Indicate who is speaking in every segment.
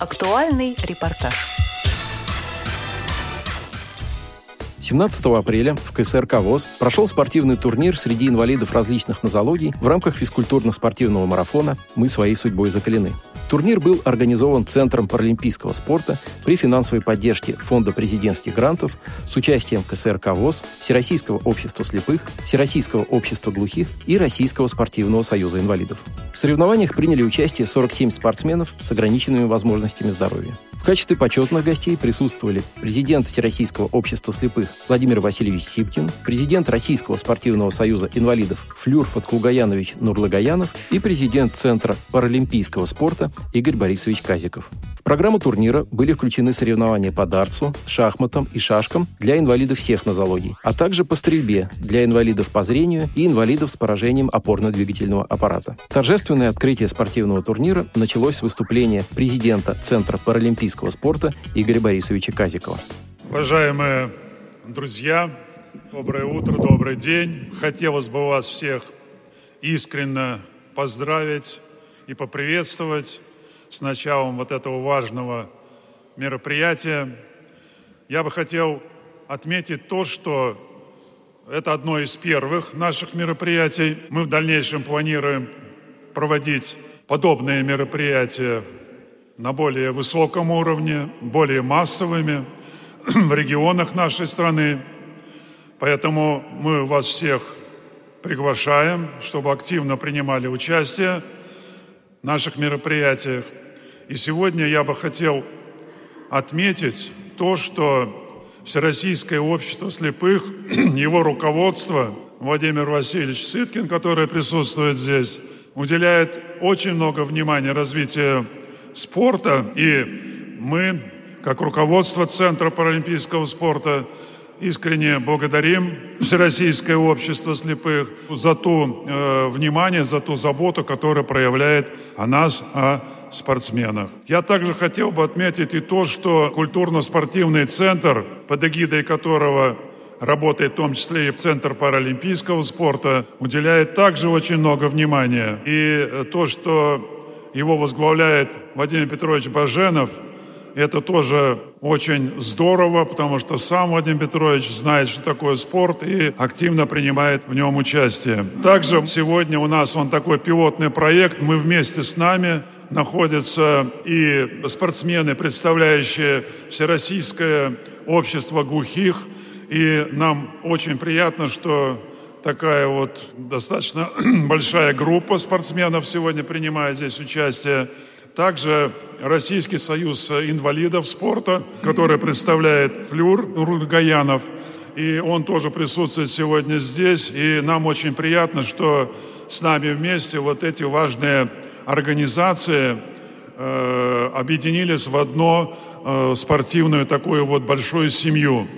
Speaker 1: Актуальный репортаж.
Speaker 2: 17 апреля в КСРК ВОЗ прошел спортивный турнир среди инвалидов различных нозологий в рамках физкультурно-спортивного марафона «Мы своей судьбой закалены». Турнир был организован Центром паралимпийского спорта при финансовой поддержке Фонда президентских грантов с участием КСРК ВОЗ, Всероссийского общества слепых, Всероссийского общества глухих и Российского спортивного союза инвалидов. В соревнованиях приняли участие 47 спортсменов с ограниченными возможностями здоровья. В качестве почетных гостей присутствовали президент Всероссийского общества слепых Владимир Васильевич Сипкин, президент Российского спортивного союза инвалидов Флюр Фаткулгаянович Нурлагаянов и президент Центра паралимпийского спорта Игорь Борисович Казиков. В программу турнира были включены соревнования по дартсу, шахматам и шашкам для инвалидов всех нозологий, а также по стрельбе для инвалидов по зрению и инвалидов с поражением опорно-двигательного аппарата. Торжественное открытие спортивного турнира началось с выступления президента Центра паралимпийского спорта Игоря Борисовича Казикова.
Speaker 3: Уважаемые друзья, доброе утро, добрый день. Хотелось бы вас всех искренне поздравить и поприветствовать с началом вот этого важного мероприятия. Я бы хотел отметить то, что это одно из первых наших мероприятий. Мы в дальнейшем планируем проводить подобные мероприятия на более высоком уровне, более массовыми в регионах нашей страны. Поэтому мы вас всех приглашаем, чтобы активно принимали участие наших мероприятиях. И сегодня я бы хотел отметить то, что Всероссийское общество слепых, его руководство, Владимир Васильевич Сыткин, который присутствует здесь, уделяет очень много внимания развитию спорта. И мы, как руководство Центра паралимпийского спорта, искренне благодарим Всероссийское общество слепых за то э, внимание, за ту заботу, которую проявляет о нас, о спортсменах. Я также хотел бы отметить и то, что культурно-спортивный центр, под эгидой которого работает в том числе и Центр паралимпийского спорта, уделяет также очень много внимания. И то, что его возглавляет Владимир Петрович Баженов – это тоже очень здорово, потому что сам Владимир Петрович знает, что такое спорт и активно принимает в нем участие. Также сегодня у нас он такой пилотный проект. Мы вместе с нами находятся и спортсмены, представляющие Всероссийское общество глухих. И нам очень приятно, что такая вот достаточно большая группа спортсменов сегодня принимает здесь участие. Также Российский союз инвалидов спорта, который представляет Флюр Нургаянов. И он тоже присутствует сегодня здесь. И нам очень приятно, что с нами вместе вот эти важные организации э, объединились в одну э, спортивную такую вот большую семью.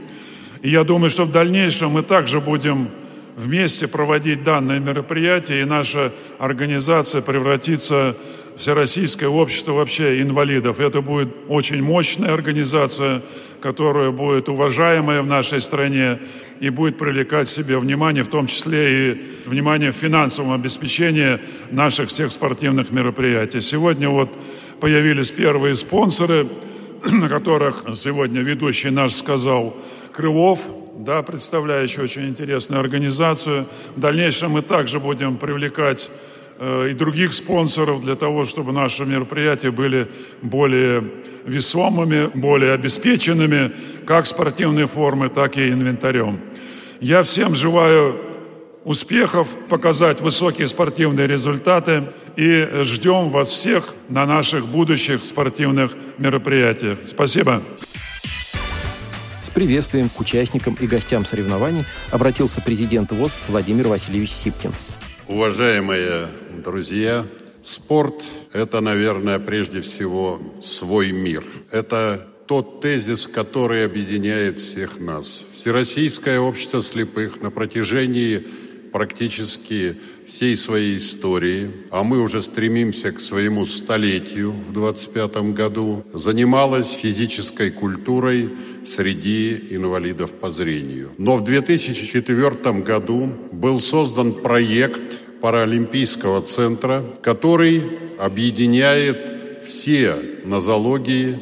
Speaker 3: И я думаю, что в дальнейшем мы также будем вместе проводить данное мероприятие, и наша организация превратится Всероссийское общество вообще инвалидов. Это будет очень мощная организация, которая будет уважаемая в нашей стране и будет привлекать к себе внимание, в том числе и внимание в финансовом обеспечении наших всех спортивных мероприятий. Сегодня вот появились первые спонсоры, на которых сегодня ведущий наш сказал Крылов, да, представляющий очень интересную организацию. В дальнейшем мы также будем привлекать и других спонсоров для того, чтобы наши мероприятия были более весомыми, более обеспеченными, как спортивной формы, так и инвентарем. Я всем желаю успехов, показать высокие спортивные результаты и ждем вас всех на наших будущих спортивных мероприятиях. Спасибо.
Speaker 2: С приветствием к участникам и гостям соревнований обратился президент ВОЗ Владимир Васильевич Сипкин.
Speaker 4: Уважаемые друзья, спорт – это, наверное, прежде всего свой мир. Это тот тезис, который объединяет всех нас. Всероссийское общество слепых на протяжении практически всей своей истории, а мы уже стремимся к своему столетию в 25 году, занималась физической культурой среди инвалидов по зрению. Но в 2004 году был создан проект Паралимпийского центра, который объединяет
Speaker 5: все нозологии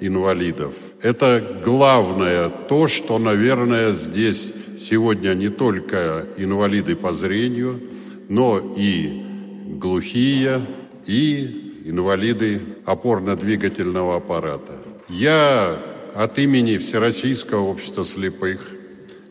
Speaker 5: инвалидов. Это главное то, что, наверное, здесь сегодня не только инвалиды по зрению, но и глухие, и инвалиды опорно-двигательного аппарата. Я от имени Всероссийского общества слепых,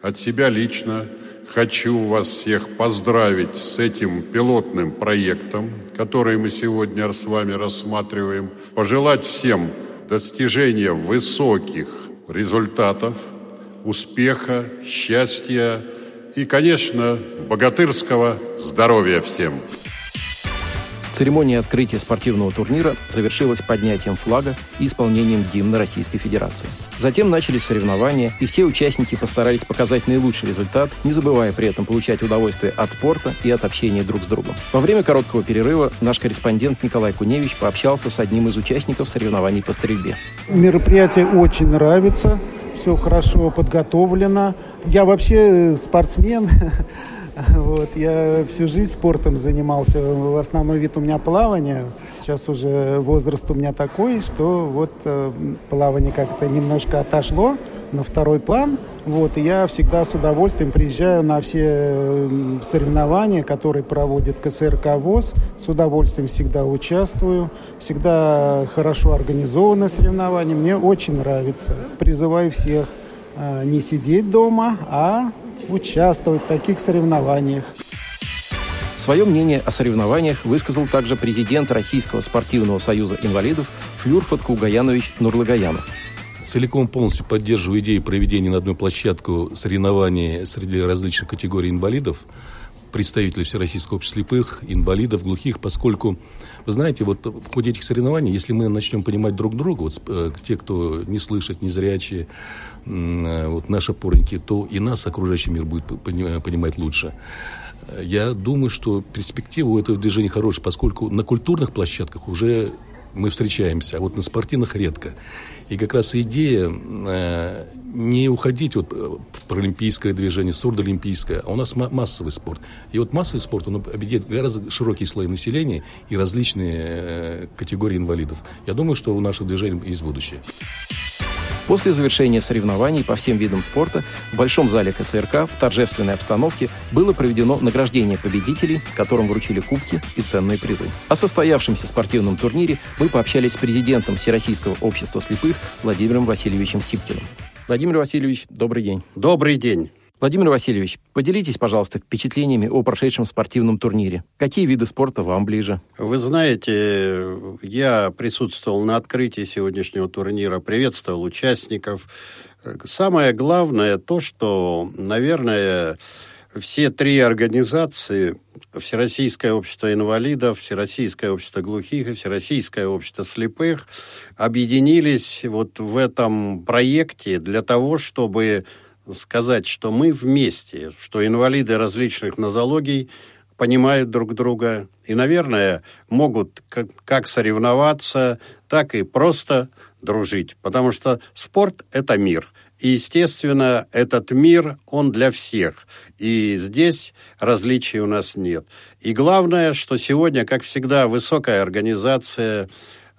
Speaker 5: от себя лично хочу вас всех поздравить с этим пилотным проектом, который мы сегодня с вами рассматриваем, пожелать всем достижения высоких результатов, успеха, счастья и, конечно, богатырского здоровья всем.
Speaker 2: Церемония открытия спортивного турнира завершилась поднятием флага и исполнением гимна Российской Федерации. Затем начались соревнования, и все участники постарались показать наилучший результат, не забывая при этом получать удовольствие от спорта и от общения друг с другом. Во время короткого перерыва наш корреспондент Николай Куневич пообщался с одним из участников соревнований по стрельбе.
Speaker 6: Мероприятие очень нравится, все хорошо подготовлено. Я вообще спортсмен, Вот, я всю жизнь спортом занимался. В основной вид у меня плавание. Сейчас уже возраст у меня такой, что вот э, плавание как-то немножко отошло на второй план. Вот, и я всегда с удовольствием приезжаю на все соревнования, которые проводит КСРК ВОЗ. С удовольствием всегда участвую. Всегда хорошо организованы соревнования. Мне очень нравится. Призываю всех э, не сидеть дома, а участвовать в таких соревнованиях.
Speaker 2: Свое мнение о соревнованиях высказал также президент Российского спортивного союза инвалидов Флюрфат Кугаянович Нурлагаянов.
Speaker 7: Целиком полностью поддерживаю идею проведения на одной площадку соревнований среди различных категорий инвалидов, представителей Всероссийского общества слепых, инвалидов, глухих, поскольку, вы знаете, вот в ходе этих соревнований, если мы начнем понимать друг друга, вот э, те, кто не слышит, не зрячие, э, вот наши опорники, то и нас окружающий мир будет понимать лучше. Я думаю, что перспектива у этого движения хорошая, поскольку на культурных площадках уже мы встречаемся, а вот на спортивных редко. И как раз идея э, не уходить вот в паралимпийское движение, сурдоолимпийское, а у нас массовый спорт. И вот массовый спорт, он объединяет гораздо широкие слои населения и различные э, категории инвалидов. Я думаю, что у наших движений есть будущее.
Speaker 2: После завершения соревнований по всем видам спорта в Большом зале КСРК в торжественной обстановке было проведено награждение победителей, которым вручили кубки и ценные призы. О состоявшемся спортивном турнире мы пообщались с президентом Всероссийского общества слепых Владимиром Васильевичем Сипкиным. Владимир Васильевич, добрый день.
Speaker 4: Добрый день.
Speaker 2: Владимир Васильевич, поделитесь, пожалуйста, впечатлениями о прошедшем спортивном турнире. Какие виды спорта вам ближе?
Speaker 4: Вы знаете, я присутствовал на открытии сегодняшнего турнира, приветствовал участников. Самое главное то, что, наверное, все три организации Всероссийское общество инвалидов, Всероссийское общество глухих и Всероссийское общество слепых объединились вот в этом проекте для того, чтобы сказать, что мы вместе, что инвалиды различных нозологий понимают друг друга и, наверное, могут как, соревноваться, так и просто дружить. Потому что спорт – это мир. И, естественно, этот мир, он для всех. И здесь различий у нас нет. И главное, что сегодня, как всегда, высокая организация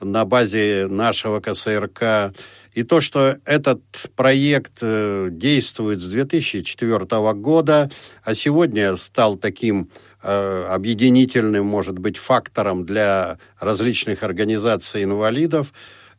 Speaker 4: на базе нашего КСРК и то, что этот проект э, действует с 2004 года, а сегодня стал таким э, объединительным, может быть, фактором для различных организаций инвалидов,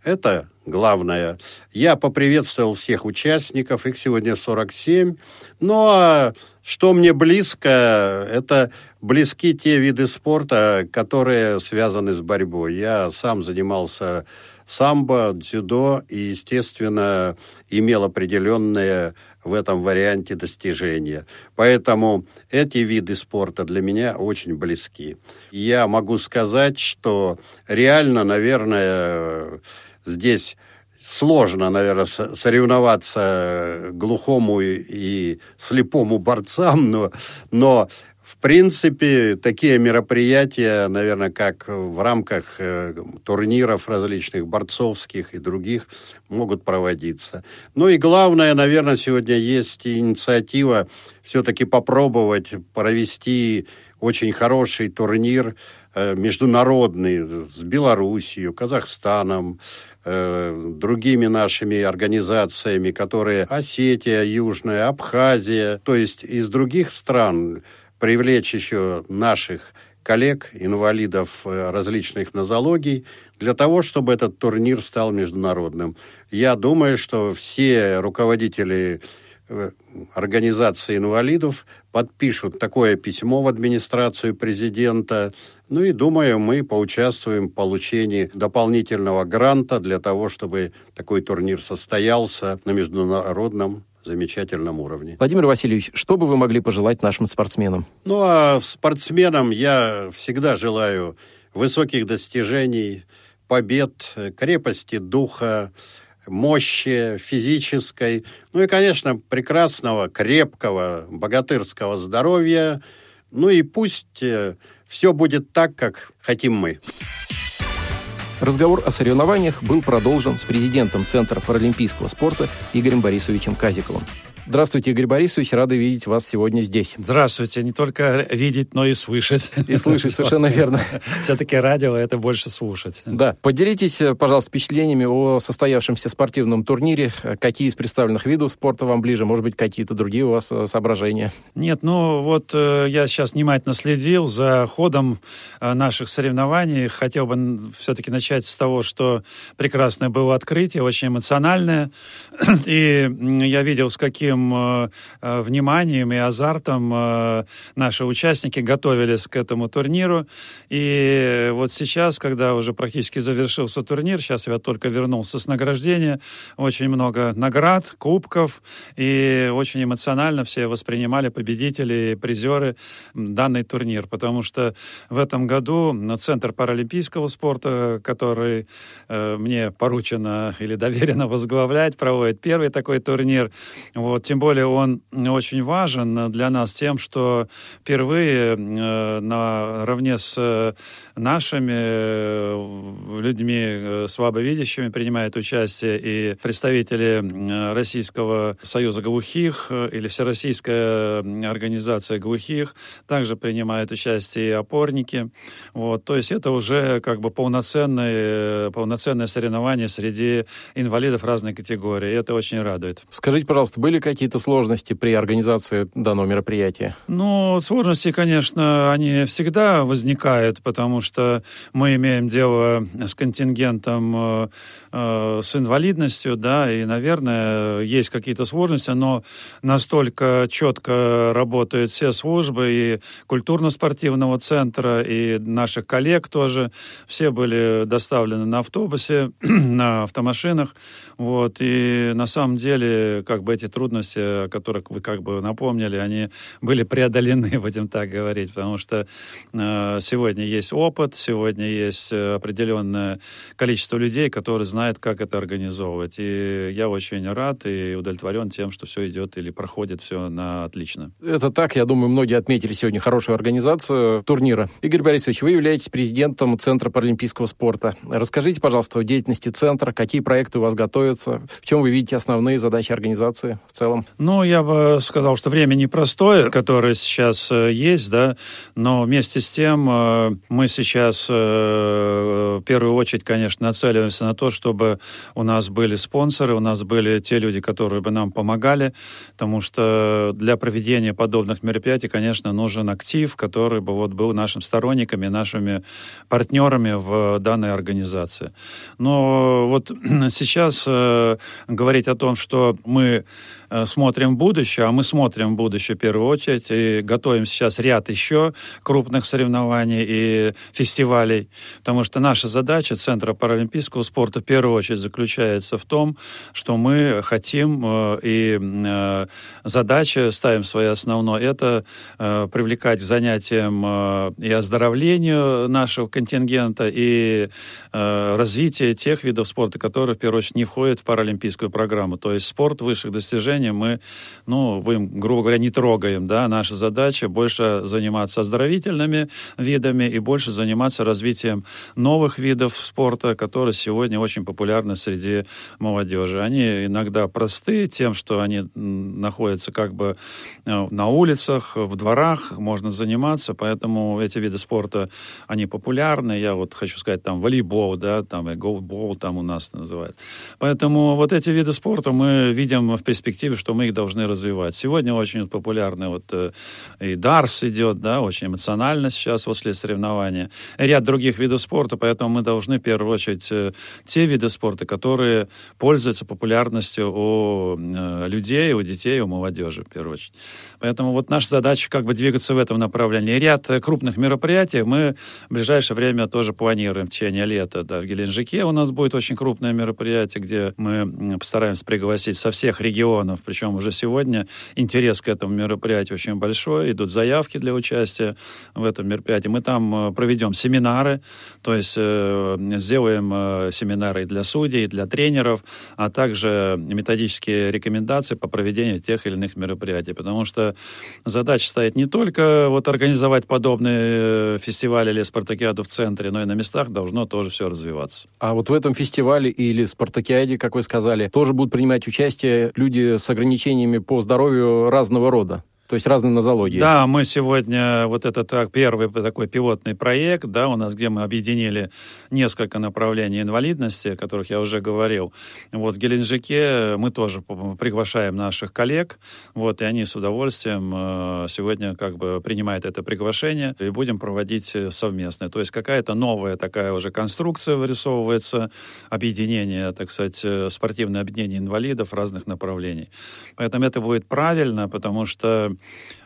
Speaker 4: это главное. Я поприветствовал всех участников, их сегодня 47. Ну а что мне близко, это близки те виды спорта, которые связаны с борьбой. Я сам занимался самбо, дзюдо и, естественно, имел определенные в этом варианте достижения. Поэтому эти виды спорта для меня очень близки. Я могу сказать, что реально, наверное, здесь сложно, наверное, соревноваться глухому и слепому борцам, но, но в принципе, такие мероприятия, наверное, как в рамках э, турниров различных, борцовских и других, могут проводиться. Ну и главное, наверное, сегодня есть инициатива все-таки попробовать провести очень хороший турнир э, международный с Белоруссией, Казахстаном, э, другими нашими организациями, которые Осетия Южная, Абхазия, то есть из других стран привлечь еще наших коллег, инвалидов э, различных нозологий, для того, чтобы этот турнир стал международным. Я думаю, что все руководители э, организации инвалидов подпишут такое письмо в администрацию президента. Ну и, думаю, мы поучаствуем в получении дополнительного гранта для того, чтобы такой турнир состоялся на международном замечательном уровне.
Speaker 2: Владимир Васильевич, что бы вы могли пожелать нашим спортсменам?
Speaker 4: Ну, а спортсменам я всегда желаю высоких достижений, побед, крепости духа, мощи физической, ну и, конечно, прекрасного, крепкого, богатырского здоровья. Ну и пусть э, все будет так, как хотим мы.
Speaker 2: Разговор о соревнованиях был продолжен с президентом Центра паралимпийского спорта Игорем Борисовичем Казиковым. Здравствуйте, Игорь Борисович, рады видеть вас сегодня здесь.
Speaker 3: Здравствуйте, не только видеть, но и слышать.
Speaker 2: И слышать, совершенно верно.
Speaker 3: Все-таки радио — это больше слушать.
Speaker 2: Да. Поделитесь, пожалуйста, впечатлениями о состоявшемся спортивном турнире. Какие из представленных видов спорта вам ближе? Может быть, какие-то другие у вас э, соображения?
Speaker 3: Нет, ну вот э, я сейчас внимательно следил за ходом э, наших соревнований. Хотел бы все-таки начать с того, что прекрасное было открытие, очень эмоциональное. И я видел, с каким э, э, вниманием и азартом э, наши участники готовились к этому турниру. И вот сейчас, когда уже практически завершился турнир, сейчас я только вернулся с награждения, очень много наград, кубков, и очень эмоционально все воспринимали победители, призеры данный турнир, потому что в этом году Центр паралимпийского спорта, который мне поручено или доверено возглавлять, проводит первый такой турнир. Вот, тем более он очень важен для нас тем, что впервые э, наравне с э, нашими э, людьми слабовидящими принимают участие и представители Российского союза глухих или Всероссийская организация глухих также принимают участие и опорники. Вот, то есть это уже как бы полноценное, полноценное соревнование среди инвалидов разной категории. И это очень радует.
Speaker 2: Скажите, пожалуйста, были какие какие-то сложности при организации данного мероприятия?
Speaker 3: Ну, сложности, конечно, они всегда возникают, потому что мы имеем дело с контингентом э, э, с инвалидностью, да, и, наверное, есть какие-то сложности, но настолько четко работают все службы и культурно-спортивного центра, и наших коллег тоже. Все были доставлены на автобусе, на автомашинах, вот, и на самом деле, как бы эти трудности о которых вы как бы напомнили, они были преодолены, будем так говорить, потому что э, сегодня есть опыт, сегодня есть э, определенное количество людей, которые знают, как это организовывать. И я очень рад и удовлетворен тем, что все идет или проходит все на отлично.
Speaker 2: Это так, я думаю, многие отметили сегодня хорошую организацию турнира. Игорь Борисович, вы являетесь президентом Центра паралимпийского спорта. Расскажите, пожалуйста, о деятельности Центра, какие проекты у вас готовятся, в чем вы видите основные задачи организации в целом?
Speaker 3: Ну, я бы сказал, что время непростое, которое сейчас э, есть, да, но вместе с тем э, мы сейчас э, в первую очередь, конечно, нацеливаемся на то, чтобы у нас были спонсоры, у нас были те люди, которые бы нам помогали, потому что для проведения подобных мероприятий, конечно, нужен актив, который бы вот был нашим сторонниками, нашими партнерами в данной организации. Но вот сейчас говорить о том, что мы Э, смотрим будущее, а мы смотрим будущее в первую очередь и готовим сейчас ряд еще крупных соревнований и фестивалей, потому что наша задача Центра паралимпийского спорта в первую очередь заключается в том, что мы хотим э, и э, задача ставим своей основной, это привлекать к занятиям и оздоровлению нашего контингента, и э, развитие тех видов спорта, которые, в первую очередь, не входят в паралимпийскую программу. То есть спорт высших достижений мы, ну, будем, грубо говоря, не трогаем, да, наша задача больше заниматься оздоровительными видами и больше заниматься развитием новых видов спорта, которые сегодня очень популярны среди молодежи. Они иногда просты тем, что они находятся как бы э, на улицах, в дворах, можно заниматься, поэтому эти виды спорта, они популярны. Я вот хочу сказать, там, волейбол, да, там, и голбол там у нас называют. Поэтому вот эти виды спорта мы видим в перспективе, что мы их должны развивать. Сегодня очень популярны вот э, и дарс идет, да, очень эмоционально сейчас после соревнования. Ряд других видов спорта, поэтому мы должны в первую очередь э, те виды спорта, которые пользуются популярностью у э, людей, у детей, у молодежи, в первую очередь. Поэтому вот наша задача как бы двигаться в этом направлении. Ряд крупных мероприятий мы в ближайшее время тоже планируем в течение лета. Да, в Геленджике у нас будет очень крупное мероприятие, где мы постараемся пригласить со всех регионов, причем уже сегодня интерес к этому мероприятию очень большой, идут заявки для участия в этом мероприятии. Мы там э, проведем семинары, то есть э, сделаем э, семинары для судей, для тренеров, а также методические рекомендации по проведению тех или иных мероприятий, потому что задача стоит не только вот организовать подобные фестивали или спартакиаду в центре, но и на местах должно тоже все развиваться.
Speaker 2: А вот в этом фестивале или спартакиаде, как вы сказали, тоже будут принимать участие люди с ограничениями по здоровью разного рода? То есть разные нозологии.
Speaker 3: Да, мы сегодня, вот это так, первый такой пилотный проект, да, у нас, где мы объединили несколько направлений инвалидности, о которых я уже говорил. Вот в Геленджике мы тоже приглашаем наших коллег, вот, и они с удовольствием э, сегодня как бы принимают это приглашение и будем проводить совместно. То есть какая-то новая такая уже конструкция вырисовывается, объединение, так сказать, э, спортивное объединение инвалидов разных направлений. Поэтому это будет правильно, потому что Э,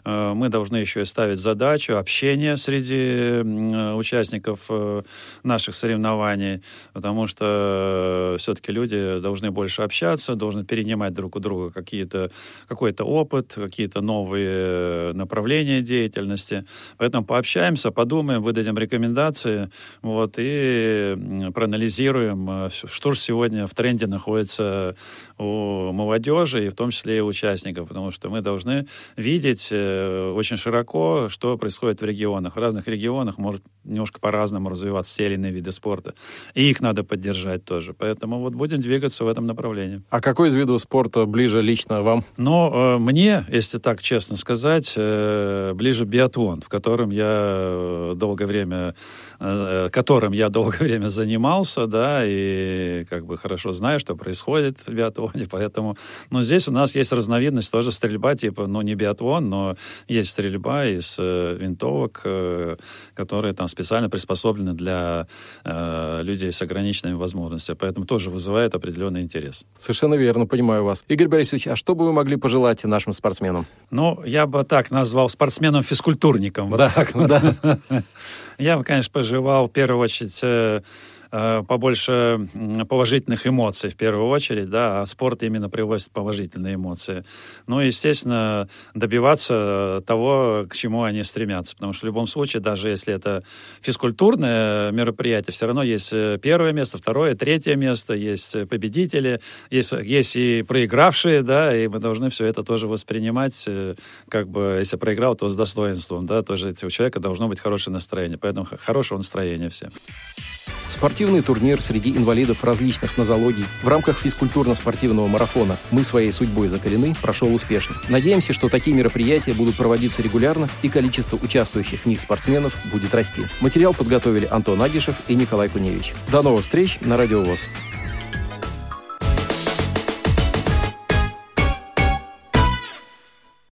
Speaker 3: мы должны еще и ставить задачу общения среди э, участников э, наших соревнований, потому что все-таки люди должны больше общаться, должны перенимать друг у друга какие-то, какой-то опыт, какие-то новые направления деятельности. Поэтому пообщаемся, подумаем, выдадим рекомендации вот, и проанализируем, что же сегодня в тренде находится у молодежи, и в том числе и участников, потому что мы должны видеть э, очень широко, что происходит в регионах. В разных регионах может немножко по-разному развиваться те или иные виды спорта. И их надо поддержать тоже. Поэтому вот будем двигаться в этом направлении.
Speaker 2: А какой из видов спорта ближе лично вам?
Speaker 3: Ну, мне, если так честно сказать, э, ближе биатлон, в котором я долгое время, которым я долгое время занимался, да, и как бы хорошо знаю, что происходит в биатлоне, поэтому, ну, здесь у нас есть разновидность тоже стрельба, типа, ну, не биатлон, но есть стрельба из э, винтовок, э, которые там специально приспособлены для э, людей с ограниченными возможностями. Поэтому тоже вызывает определенный интерес.
Speaker 2: Совершенно верно, понимаю вас. Игорь Борисович, а что бы вы могли пожелать нашим спортсменам?
Speaker 3: Ну, я бы так назвал спортсменом-физкультурником. Вот
Speaker 2: да,
Speaker 3: так
Speaker 2: да.
Speaker 3: Я бы, конечно, пожелал в первую очередь Э, побольше положительных эмоций в первую очередь, да, а спорт именно приводит положительные эмоции. Ну и, естественно, добиваться того, к чему они стремятся, потому что в любом случае, даже если это физкультурное мероприятие, все равно есть э, первое место, второе, третье место, есть победители, есть, есть и проигравшие, да, и мы должны все это тоже воспринимать, э, как бы, если проиграл, то с достоинством, да, тоже у человека должно быть хорошее настроение, поэтому хорошего настроения всем.
Speaker 2: Спортивный турнир среди инвалидов различных нозологий в рамках физкультурно-спортивного марафона «Мы своей судьбой закалены» прошел успешно. Надеемся, что такие мероприятия будут проводиться регулярно и количество участвующих в них спортсменов будет расти. Материал подготовили Антон Агишев и Николай Куневич. До новых встреч на Радио ВОЗ.